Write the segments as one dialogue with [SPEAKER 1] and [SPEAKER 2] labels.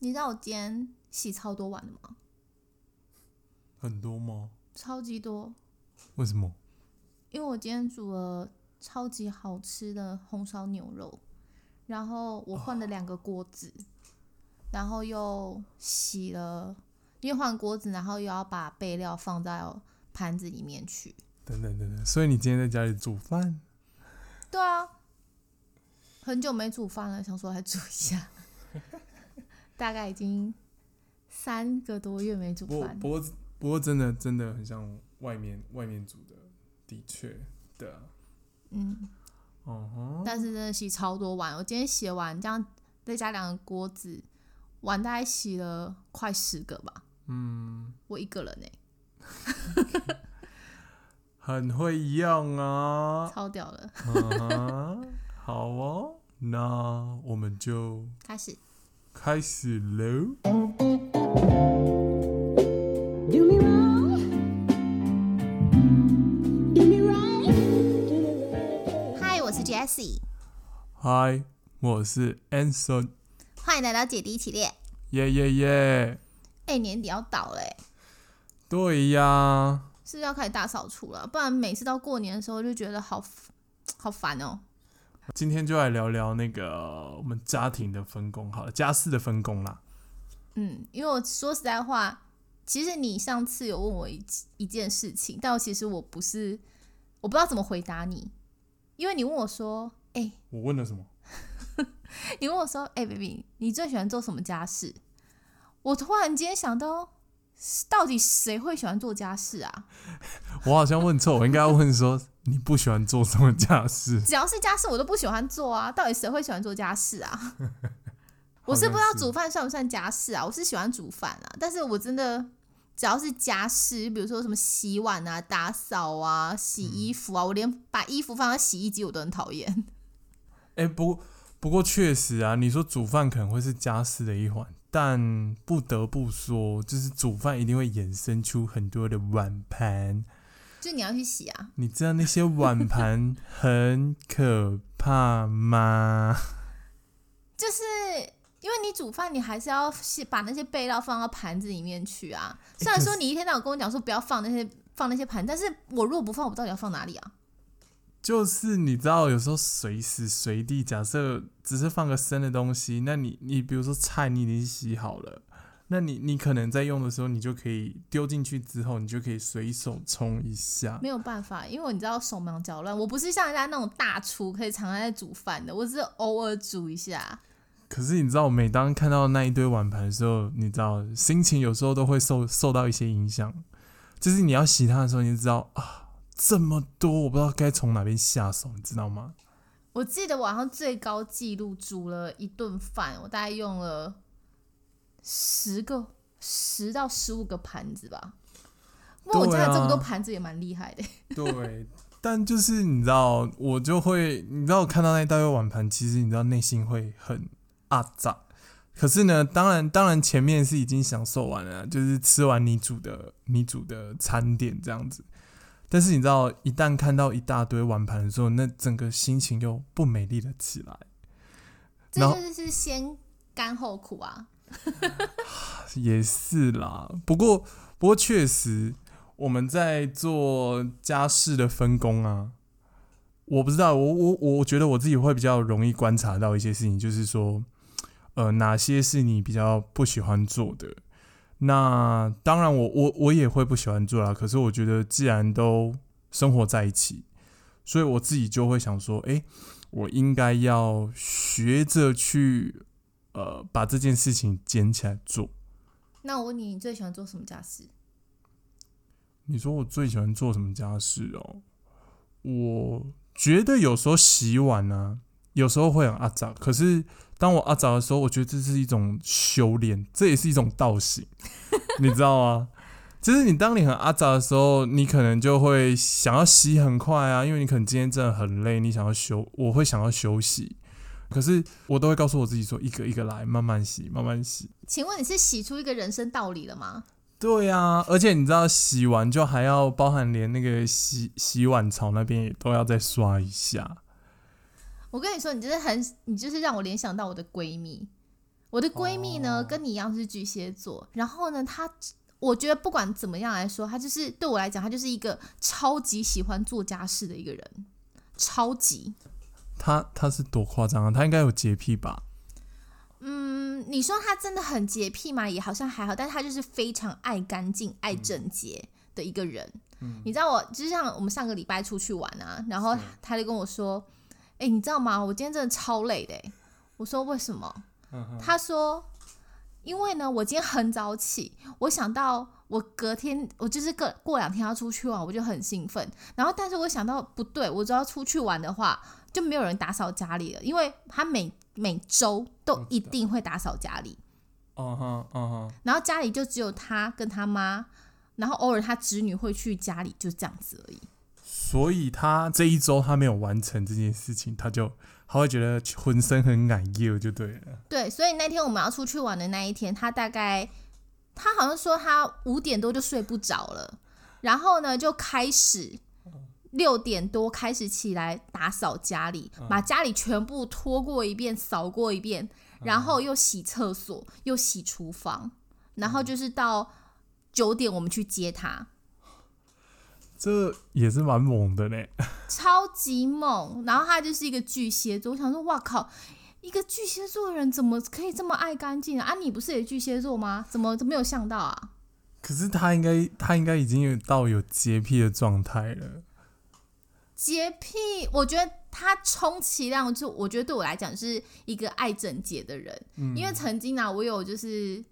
[SPEAKER 1] 你知道我今天洗超多碗的吗？
[SPEAKER 2] 很多吗？
[SPEAKER 1] 超级多，
[SPEAKER 2] 为什么？
[SPEAKER 1] 因为我今天煮了超级好吃的红烧牛肉，然后我换了两个锅子，然后又洗了，因为换锅子，然后又要把备料放在盘子里面去。
[SPEAKER 2] 等等等等，所以你今天在家里煮饭？
[SPEAKER 1] 对啊，很久没煮饭了，想说来煮一下。大概已经三个多月没煮饭，
[SPEAKER 2] 不过不过真的真的很像外面外面煮的，的确对啊。
[SPEAKER 1] 嗯，
[SPEAKER 2] 哦吼，
[SPEAKER 1] 但是真的洗超多碗，我今天洗完这样再加两个锅子，碗大概洗了快十个吧，
[SPEAKER 2] 嗯，
[SPEAKER 1] 我一个人呢、
[SPEAKER 2] 很会用啊。
[SPEAKER 1] 超屌的。
[SPEAKER 2] 嗯哼，好哦，那我们就
[SPEAKER 1] 开始，
[SPEAKER 2] 开始喽。
[SPEAKER 1] 嗨，我是 Jessie，
[SPEAKER 2] 嗨，我是 Anson，
[SPEAKER 1] 欢迎来到姐弟一起练。
[SPEAKER 2] 耶耶耶！
[SPEAKER 1] 哎、年底要到嘞、欸，
[SPEAKER 2] 对呀，
[SPEAKER 1] 是不是要开始大扫除了？不然每次到过年的时候就觉得好好烦哦、
[SPEAKER 2] 今天就来聊聊那个我们家庭的分工，好了，家事的分工啦。
[SPEAKER 1] 嗯，因为我说实在话，其实你上次有问我一一件事情，但我其实我不是，我不知道怎么回答你，因为你问我说，哎、
[SPEAKER 2] 我问了什么？
[SPEAKER 1] 你问我说，哎、b a b y 你最喜欢做什么家事？我突然间想到，到底谁会喜欢做家事啊？
[SPEAKER 2] 我好像问错，我应该要问说你不喜欢做什么家事？
[SPEAKER 1] 只要是家事，我都不喜欢做啊。到底谁会喜欢做家事啊？我是不知道煮饭算不算家事啊？我是喜欢煮饭啊，但是我真的只要是家事，比如说什么洗碗啊、打扫啊、洗衣服啊，我连把衣服放在洗衣机我都很讨厌。
[SPEAKER 2] 哎、不不过确实啊，你说煮饭可能会是家事的一环，但不得不说，就是煮饭一定会衍生出很多的碗盘。
[SPEAKER 1] 就你要去洗啊，
[SPEAKER 2] 你知道那些碗盘很可怕吗？
[SPEAKER 1] 就是因为你煮饭，你还是要洗把那些备料放到盘子里面去啊。虽然说你一天到晚跟我讲说不要放那些放那些盘，但是我如果不放，我到底要放哪里啊？
[SPEAKER 2] 就是你知道，有时候随时随地，假设只是放个生的东西，那你你比如说菜你已经洗好了，那你你可能在用的时候，你就可以丢进去之后，你就可以随手冲一下。
[SPEAKER 1] 没有办法，因为你知道手忙脚乱，我不是像人家那种大厨可以常常在煮饭的，我只是偶尔煮一下。
[SPEAKER 2] 可是你知道，每当看到那一堆碗盘的时候，你知道心情有时候都会受受到一些影响。就是你要洗它的时候，你就知道啊，这么多，我不知道该从哪边下手，你知道吗？
[SPEAKER 1] 我记得网上最高纪录煮了一顿饭，我大概用了十个十到十五个盘子吧。哇，我家里这么多
[SPEAKER 2] 啊
[SPEAKER 1] 盘子也蛮厉害的。
[SPEAKER 2] 对，但就是你知道，我就会，你知道，我看到那一大堆碗盘，其实你知道内心会很阿杂。可是呢，当然，当然前面是已经享受完了，就是吃完你煮的你煮的餐点这样子。但是你知道，一旦看到一大堆碗盘的时候，那整个心情又不美丽了起来。
[SPEAKER 1] 这就是先甘后苦啊。
[SPEAKER 2] 也是啦，不过不过确实我们在做家事的分工啊，我不知道，我我我觉得我自己会比较容易观察到一些事情，就是说，呃，哪些是你比较不喜欢做的。那当然我，我我也会不喜欢做啦。可是我觉得，既然都生活在一起，所以我自己就会想说，诶，我应该要学着去呃，把这件事情捡起来做。
[SPEAKER 1] 那我问你，你最喜欢做什么家事？
[SPEAKER 2] 你说我最喜欢做什么家事哦？我觉得有时候洗碗呢、有时候会很阿杂。可是当我阿杂的时候，我觉得这是一种修炼，这也是一种道行，你知道吗？就是你当你很阿杂的时候，你可能就会想要洗很快啊，因为你可能今天真的很累，你想要休，我会想要休息。可是我都会告诉我自己说，一个一个来，慢慢洗，慢慢洗。
[SPEAKER 1] 请问你是洗出一个人生道理了吗？
[SPEAKER 2] 对啊，而且你知道洗完就还要包含连那个洗洗碗槽那边也都要再刷一下。
[SPEAKER 1] 我跟你说，你就是很，你就是让我联想到我的闺蜜。我我的闺蜜呢，
[SPEAKER 2] 哦
[SPEAKER 1] 跟你一样是巨蟹座，然后呢，她我觉得不管怎么样来说，她就是对我来讲，她就是一个超级喜欢做家事的一个人，超级。
[SPEAKER 2] 他他是多夸张啊？他应该有洁癖吧？
[SPEAKER 1] 嗯，你说他真的很洁癖嘛？也好像还好，但他就是非常爱干净、爱整洁的一个人。你知道我，就像我们上个礼拜出去玩啊，然后他就跟我说：“哎、你知道吗？我今天真的超累的、欸。”我说：“为什么？”他说：“因为呢，我今天很早起，我想到我隔天我就是过过两天要出去玩，我就很兴奋。然后，但是我想到不对，我只要出去玩的话，就没有人打扫家里了，因为他每每周都一定会打扫家里，
[SPEAKER 2] 嗯哼嗯哼，
[SPEAKER 1] 然后家里就只有他跟他妈，然后偶尔他侄女会去家里，就这样子而已。
[SPEAKER 2] 所以他这一周他没有完成这件事情，他就他会觉得浑身很感忧，就对了。
[SPEAKER 1] 对，所以那天我们要出去玩的那一天，他大概他好像说他五点多就睡不着了，然后呢就开始六点多开始起来打扫家里，把家里全部拖过一遍，扫过一遍，然后又洗厕所，又洗厨房，然后就是到九点我们去接他。
[SPEAKER 2] 这也是蛮猛的呢。
[SPEAKER 1] 超级猛，然后他就是一个巨蟹座。我想说，哇靠，一个巨蟹座的人怎么可以这么爱干净啊？啊，你不是也巨蟹座吗？怎么都没有想到啊？
[SPEAKER 2] 可是他应该他应该已经有到有洁癖的状态了。
[SPEAKER 1] 洁癖，我觉得他充其量就，我觉得对我来讲是一个爱整洁的人。因为曾经啊，我有就是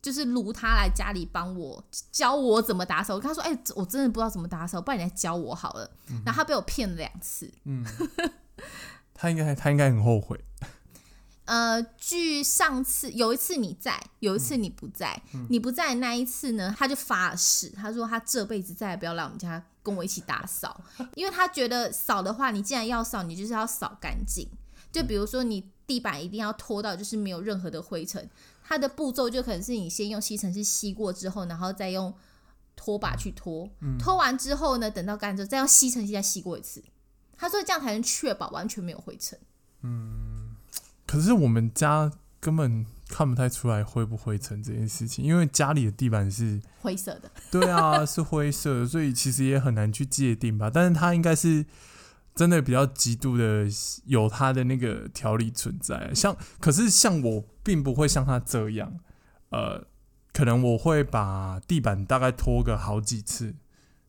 [SPEAKER 1] 就是如他来家里帮我教我怎么打扫。我跟他说：“哎、我真的不知道怎么打扫，不然你来教我好了。然后他被我骗了两次。
[SPEAKER 2] 嗯，他应该他应该很后悔。
[SPEAKER 1] 呃，据上次有一次你在，有一次你不在，你不在那一次呢，他就发誓，他说他这辈子再也不要来我们家跟我一起打扫，因为他觉得扫的话，你既然要扫，你就是要扫干净。就比如说你地板一定要拖到就是没有任何的灰尘，它的步骤就可能是你先用吸尘器吸过之后，然后再用拖把去拖，拖完之后呢，等到干之后再用吸尘器再吸过一次。他说这样才能确保完全没有灰尘。
[SPEAKER 2] 嗯可是我们家根本看不太出来灰不灰尘这件事情，因为家里的地板是，
[SPEAKER 1] 灰色的，
[SPEAKER 2] 对啊，是灰色的，所以其实也很难去界定吧。但是它应该是真的比较极度的有它的那个条理存在。像，可是像我并不会像他这样，呃，可能我会把地板大概拖个好几次，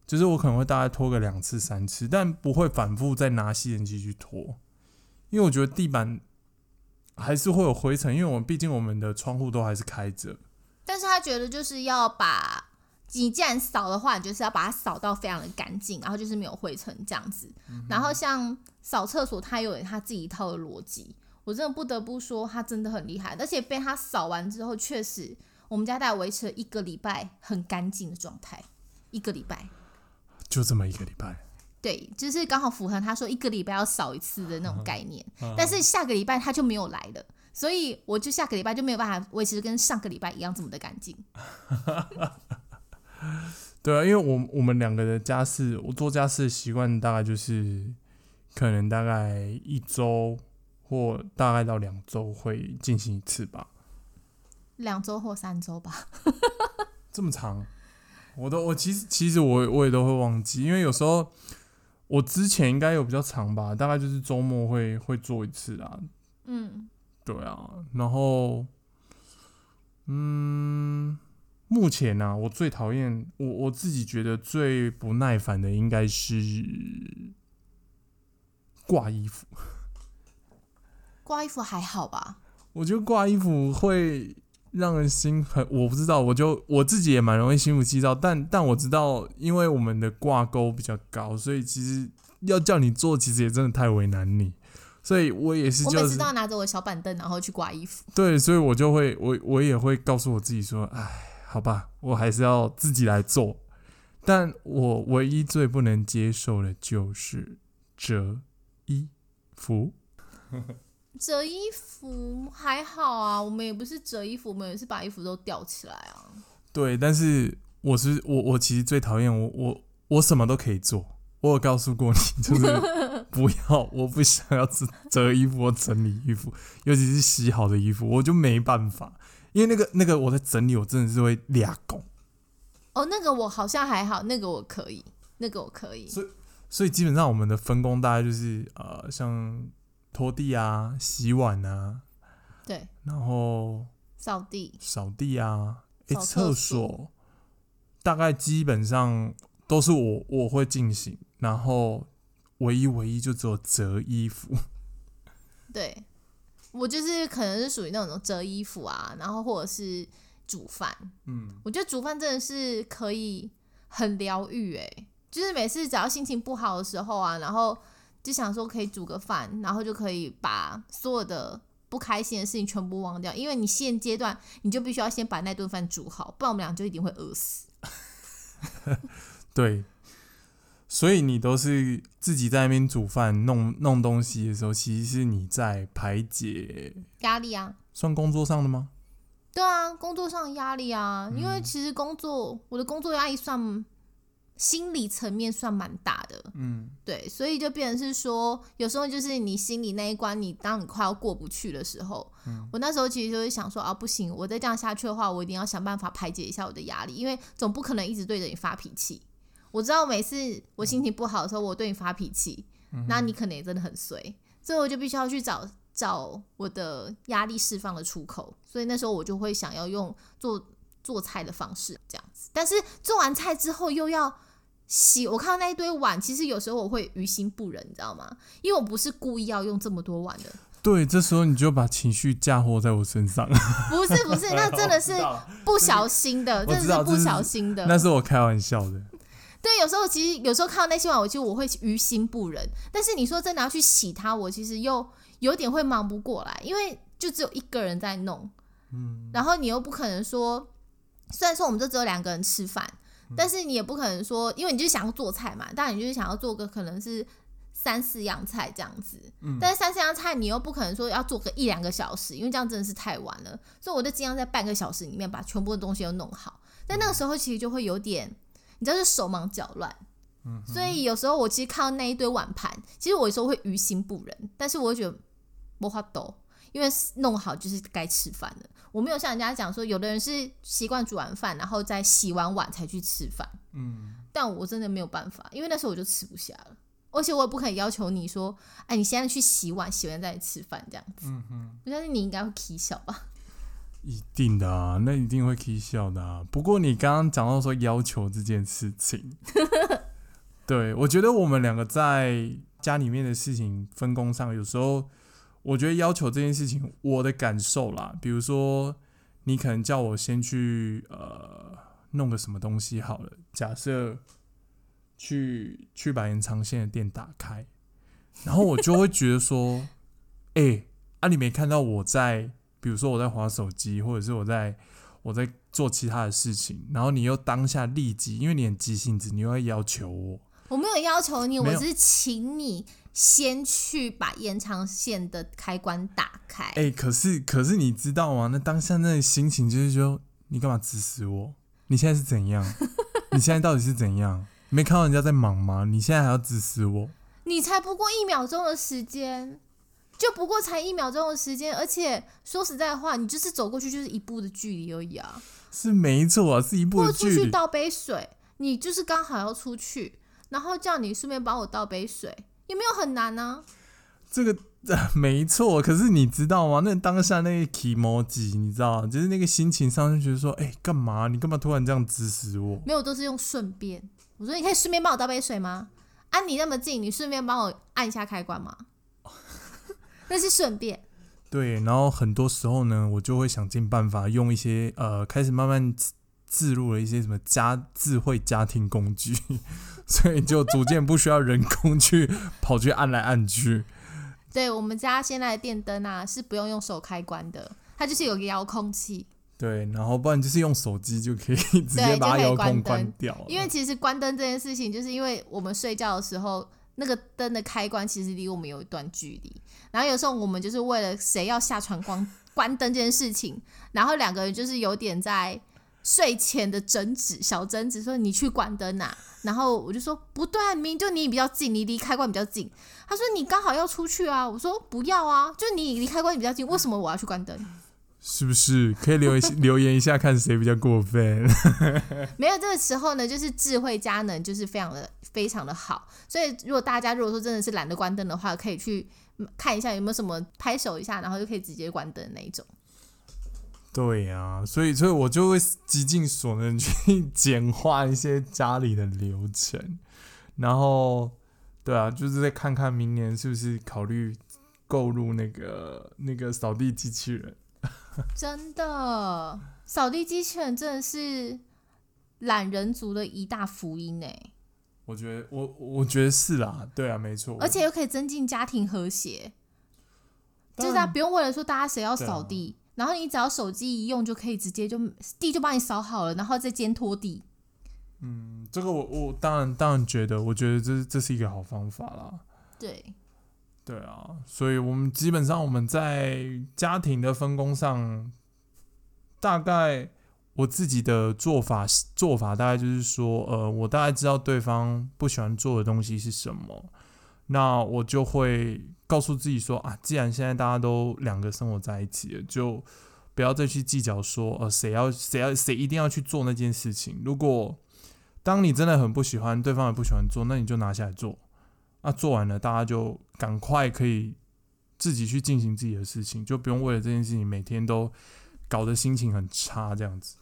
[SPEAKER 2] 就是我可能会大概拖个两次三次，但不会反复再拿吸尘器去拖，因为我觉得地板还是会有灰尘，因为我们毕竟我们的窗户都还是开着。
[SPEAKER 1] 但是他觉得就是要把你既然扫的话，你就是要把它扫到非常的干净，然后就是没有灰尘这样子。然后像扫厕所，他有他自己一套的逻辑，我真的不得不说他真的很厉害，而且被他扫完之后，确实我们家大概维持了一个礼拜很干净的状态，一个礼拜。
[SPEAKER 2] 就这么一个礼拜，
[SPEAKER 1] 对，就是刚好符合他说一个礼拜要扫一次的那种概念，
[SPEAKER 2] 嗯
[SPEAKER 1] 但是下个礼拜他就没有来了，所以我就下个礼拜就没有办法维持跟上个礼拜一样这么的干净。
[SPEAKER 2] 对啊，因为我我们两个的家事，我做家事的习惯大概就是可能大概一周或大概到两周会进行一次吧，
[SPEAKER 1] 两周或三周吧。
[SPEAKER 2] 这么长，我都我其实其实我我也都会忘记，因为有时候我之前应该有比较长吧，大概就是周末会会做一次啊，
[SPEAKER 1] 嗯，
[SPEAKER 2] 对啊，然后，嗯，目前呢、我最讨厌我我自己觉得最不耐烦的应该是挂衣服。
[SPEAKER 1] 挂衣服还好吧？
[SPEAKER 2] 我觉得挂衣服会让人心很，我不知道，我就我自己也蛮容易心浮气躁，但但我知道，因为我们的挂钩比较高，所以其实要叫你做，其实也真的太为难你，所以我也是就是
[SPEAKER 1] 我每次都要拿着我小板凳，然后去挂衣服。
[SPEAKER 2] 对，所以我就会，我我也会告诉我自己说，哎，好吧，我还是要自己来做。但我唯一最不能接受的就是折衣服。
[SPEAKER 1] 折衣服还好啊，我们也不是折衣服，我们也是把衣服都吊起来啊。
[SPEAKER 2] 对，但是我是我我其实最讨厌我我我什么都可以做。我有告诉过你，就是 不要，我不想要折折衣服我整理衣服，尤其是洗好的衣服，我就没办法，因为那个那个我在整理，我真的是会俩拱，
[SPEAKER 1] 哦，那个我好像还好，那个我可以，那个我可以。所以。
[SPEAKER 2] 所以基本上我们的分工大概就是呃，像拖地啊、洗碗啊，
[SPEAKER 1] 对，
[SPEAKER 2] 然后
[SPEAKER 1] 扫地，
[SPEAKER 2] 扫地啊，诶，
[SPEAKER 1] 扫厕
[SPEAKER 2] 厕所大概基本上都是我我会进行，然后唯一唯一就只有折衣服。
[SPEAKER 1] 对我就是可能是属于那种折衣服啊，然后或者是煮饭。
[SPEAKER 2] 嗯，
[SPEAKER 1] 我觉得煮饭真的是可以很疗愈诶，就是每次只要心情不好的时候啊，然后就想说可以煮个饭，然后就可以把所有的不开心的事情全部忘掉，因为你现阶段你就必须要先把那顿饭煮好，不然我们俩就一定会饿死。
[SPEAKER 2] 对。所以你都是自己在那边煮饭、弄弄东西的时候，其实是你在排解，
[SPEAKER 1] 压力啊，
[SPEAKER 2] 算工作上的吗？
[SPEAKER 1] 对啊，工作上的压力啊，因为其实工作我的工作压力算心理层面算蛮大的，
[SPEAKER 2] 嗯，
[SPEAKER 1] 对，所以就变成是说，有时候就是你心里那一关，你当你快要过不去的时候，嗯我那时候其实就会想说啊，不行，我再这样下去的话，我一定要想办法排解一下我的压力，因为总不可能一直对着你发脾气。我知道每次我心情不好的时候，我对你发脾气，那你可能也真的很衰，所以我就必须要去找找我的压力释放的出口。所以那时候我就会想要用做做菜的方式这样子，但是做完菜之后又要洗，我看到那一堆碗，其实有时候我会于心不忍，你知道吗？因为我不是故意要用这么多碗的，
[SPEAKER 2] 对，这时候你就把情绪嫁祸在我身上，
[SPEAKER 1] 不是不是，那真的是不小心的，真的是不小心的。
[SPEAKER 2] 那是我开玩笑的。
[SPEAKER 1] 对，有时候其实有时候看到那些碗，我其实我会于心不忍。但是你说真的要去洗它，我其实又有点会忙不过来，因为就只有一个人在弄，
[SPEAKER 2] 嗯，
[SPEAKER 1] 然后你又不可能说，虽然说我们这只有两个人吃饭，
[SPEAKER 2] 嗯
[SPEAKER 1] 但是你也不可能说，因为你就是想要做菜嘛，当然你就是想要做个可能是三四样菜这样子，
[SPEAKER 2] 嗯。
[SPEAKER 1] 但是三四样菜你又不可能说要做个一两个小时，因为这样真的是太晚了，所以我就尽量在半个小时里面把全部的东西都弄好。但那个时候其实就会有点，你知道是手忙脚乱，
[SPEAKER 2] 嗯
[SPEAKER 1] 所以有时候我其实看到那一堆碗盘，其实我有时候会于心不忍，但是我会觉得没法抖，因为弄好就是该吃饭了。我没有像人家讲说，有的人是习惯煮完饭，然后再洗完碗才去吃饭，
[SPEAKER 2] 嗯，
[SPEAKER 1] 但我真的没有办法，因为那时候我就吃不下了，而且我也不可以要求你说，哎，你现在去洗碗，洗完再吃饭这样子。
[SPEAKER 2] 嗯哼，
[SPEAKER 1] 我相信你应该会起笑吧？
[SPEAKER 2] 一定的啊，那一定会 k 笑的啊。不过你刚刚讲到说要求这件事情，对我觉得我们两个在家里面的事情分工上，有时候我觉得要求这件事情，我的感受啦，比如说你可能叫我先去呃弄个什么东西好了，假设去去把延长线的店打开，然后我就会觉得说，哎、啊你没看到我在，比如说我在划手机，或者是我在我在做其他的事情，然后你又当下立即，因为你很急性子，你又要要求我，
[SPEAKER 1] 我没有要求你，我只是请你先去把延长线的开关打开。
[SPEAKER 2] 哎、可是可是你知道吗？那当下那个心情就是说，你干嘛指使我？你现在是怎样？你现在到底是怎样？你没看到人家在忙吗？你现在还要指使我？
[SPEAKER 1] 你才不过一秒钟的时间，就不过才一秒钟的时间，而且说实在话，你就是走过去就是一步的距离而已啊。
[SPEAKER 2] 是没错啊，是一步
[SPEAKER 1] 或
[SPEAKER 2] 的距离。
[SPEAKER 1] 出去倒杯水，你就是刚好要出去，然后叫你顺便帮我倒杯水，也没有很难啊。
[SPEAKER 2] 这个、呃、没错，可是你知道吗？那当下那个 emoji，你知道，就是那个心情上就觉得说，哎、干嘛？你干嘛突然这样指使我？
[SPEAKER 1] 没有，都是用顺便。我说你可以顺便帮我倒杯水吗？啊，你那么近，你顺便帮我按一下开关吗？那是顺便。
[SPEAKER 2] 对，然后很多时候呢，我就会想尽办法用一些呃，开始慢慢自自入了一些什么家智慧家庭工具，所以就逐渐不需要人工去跑去按来按去。
[SPEAKER 1] 对我们家现在的电灯啊，是不用用手开关的，它就是有个遥控器。
[SPEAKER 2] 对，然后不然就是用手机就可以直接把它遥控
[SPEAKER 1] 关
[SPEAKER 2] 掉。
[SPEAKER 1] 因为其实关灯这件事情，就是因为我们睡觉的时候，那个灯的开关其实离我们有一段距离。然后有时候我们就是为了谁要下床关关灯这件事情，然后两个人就是有点在睡前的争执，小争执，说你去关灯啊，然后我就说不对啊，明明就你比较近，你离开关比较近。他说你刚好要出去啊，我说不要啊，就你离开关比较近，为什么我要去关灯？
[SPEAKER 2] 是不是可以留一留言一下，看谁比较过分？
[SPEAKER 1] 没有这个时候呢，就是智慧佳能就是非常的非常的好，所以如果大家如果说真的是懒得关灯的话，可以去嗯看一下有没有什么拍手一下，然后就可以直接关灯那一种。
[SPEAKER 2] 对呀、所以所以我就会极尽所能去简化一些家里的流程，然后对啊，就是再看看明年是不是考虑购入那个那个扫地机器人。
[SPEAKER 1] 真的，扫地机器人真的是懒人族的一大福音哎，
[SPEAKER 2] 我觉得我我觉得是啦，对啊，没错，
[SPEAKER 1] 而且又可以增进家庭和谐，就是
[SPEAKER 2] 当然。
[SPEAKER 1] 他不用为了说大家谁要扫地，然后你只要手机一用就可以直接就地就帮你扫好了，然后再兼拖地。
[SPEAKER 2] 嗯，这个我我当然当然觉得，我觉得这这是一个好方法啦。
[SPEAKER 1] 对，
[SPEAKER 2] 对啊，所以我们基本上我们在家庭的分工上，大概我自己的做法做法大概就是说，呃，我大概知道对方不喜欢做的东西是什么，那我就会告诉自己说啊，既然现在大家都两个生活在一起了，就不要再去计较说，呃，谁要谁要谁一定要去做那件事情。如果当你真的很不喜欢，对方也不喜欢做，那你就拿下来做。那、做完了，大家就赶快可以自己去进行自己的事情，就不用为了这件事情每天都搞得心情很差这样子。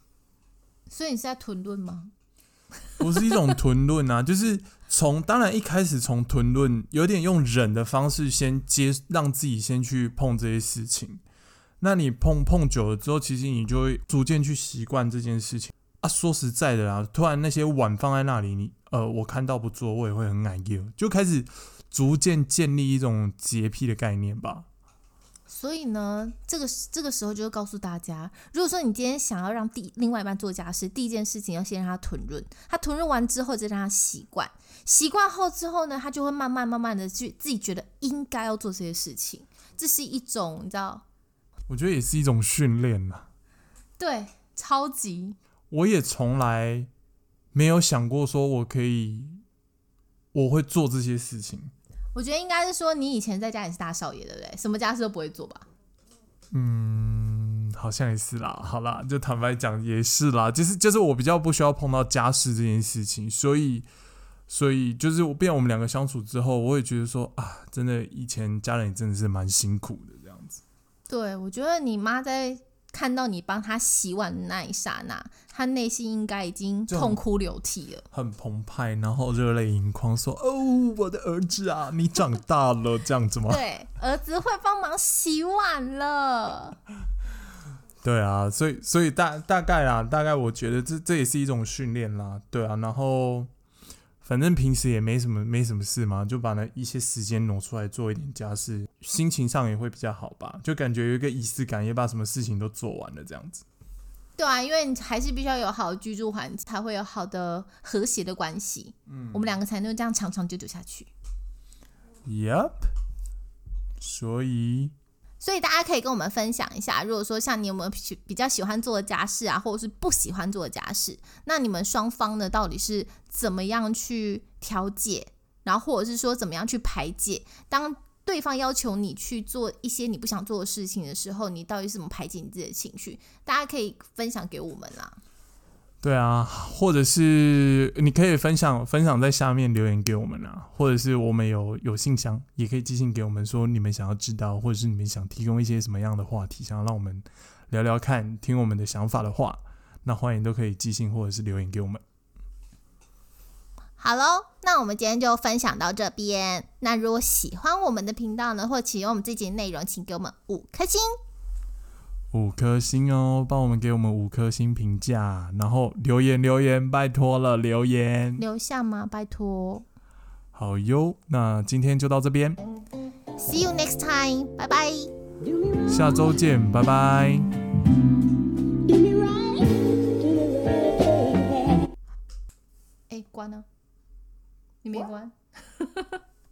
[SPEAKER 1] 所以你是在屯论吗？
[SPEAKER 2] 不是一种屯论啊，就是从当然一开始从屯论有点用忍的方式先接，让自己先去碰这些事情。那你碰碰久了之后，其实你就会逐渐去习惯这件事情啊。说实在的啦，突然那些碗放在那里，你呃我看到不做，我也会很矮油，就开始逐渐建立一种洁癖的概念吧。
[SPEAKER 1] 所以呢，这个这个时候就会告诉大家，如果说你今天想要让第另外一半做家事，第一件事情要先让他吞润，他吞润完之后再让他习惯，习惯后之后呢，他就会慢慢慢慢的去自己觉得应该要做这些事情，这是一种你知道，
[SPEAKER 2] 我觉得也是一种训练呐。
[SPEAKER 1] 对，超级
[SPEAKER 2] 我也从来没有想过说我可以，我会做这些事情。
[SPEAKER 1] 我觉得应该是说你以前在家里是大少爷，对不对？什么家事都不会做吧？
[SPEAKER 2] 嗯，好像也是啦。好啦，就坦白讲也是啦，就是就是我比较不需要碰到家事这件事情，所以所以就是我变我们两个相处之后，我也觉得说啊，真的以前家人也真的是蛮辛苦的这样子。
[SPEAKER 1] 对，我觉得你妈在看到你帮他洗碗的那一刹那，他内心应该已经痛哭流涕了。
[SPEAKER 2] 很澎湃，然后热泪盈眶，说：“哦，我的儿子啊，你长大了，这样子吗？”
[SPEAKER 1] 对，儿子会帮忙洗碗了。
[SPEAKER 2] 对啊，所以所以大大概啦，大概我觉得这这也是一种训练啦，对啊，然后反正平时也没什么没什么事嘛，就把那一些时间挪出来做一点家事，心情上也会比较好吧，就感觉有一个仪式感，也把什么事情都做完了这样子。
[SPEAKER 1] 对啊，因为你还是必须要有好的居住环境，才会有好的和谐的关系。嗯，我们两个才能这样长长久久下去。
[SPEAKER 2] Yep，所以
[SPEAKER 1] 所以大家可以跟我们分享一下，如果说像你有没有比较喜欢做的家事啊，或者是不喜欢做的家事，那你们双方呢到底是怎么样去调解，然后或者是说怎么样去排解？当对方要求你去做一些你不想做的事情的时候，你到底是怎么排解你自己的情绪？大家可以分享给我们啦。
[SPEAKER 2] 对啊，或者是你可以分享分享在下面留言给我们啊，或者是我们有有信箱，也可以寄信给我们说你们想要知道，或者是你们想提供一些什么样的话题，想要让我们聊聊看，听我们的想法的话，那欢迎都可以寄信或者是留言给我们。
[SPEAKER 1] 好喽，那我们今天就分享到这边。那如果喜欢我们的频道呢，或喜欢我们这集内容，请给我们五颗星。
[SPEAKER 2] 五颗星哦，帮我们给我们五颗星评价，然后留言留言，拜托了留言。
[SPEAKER 1] 留下吗？拜托。
[SPEAKER 2] 好哟，那今天就到这边
[SPEAKER 1] ，See you next time，拜拜。
[SPEAKER 2] 下周见，拜拜。
[SPEAKER 1] 哎，关了？你没关。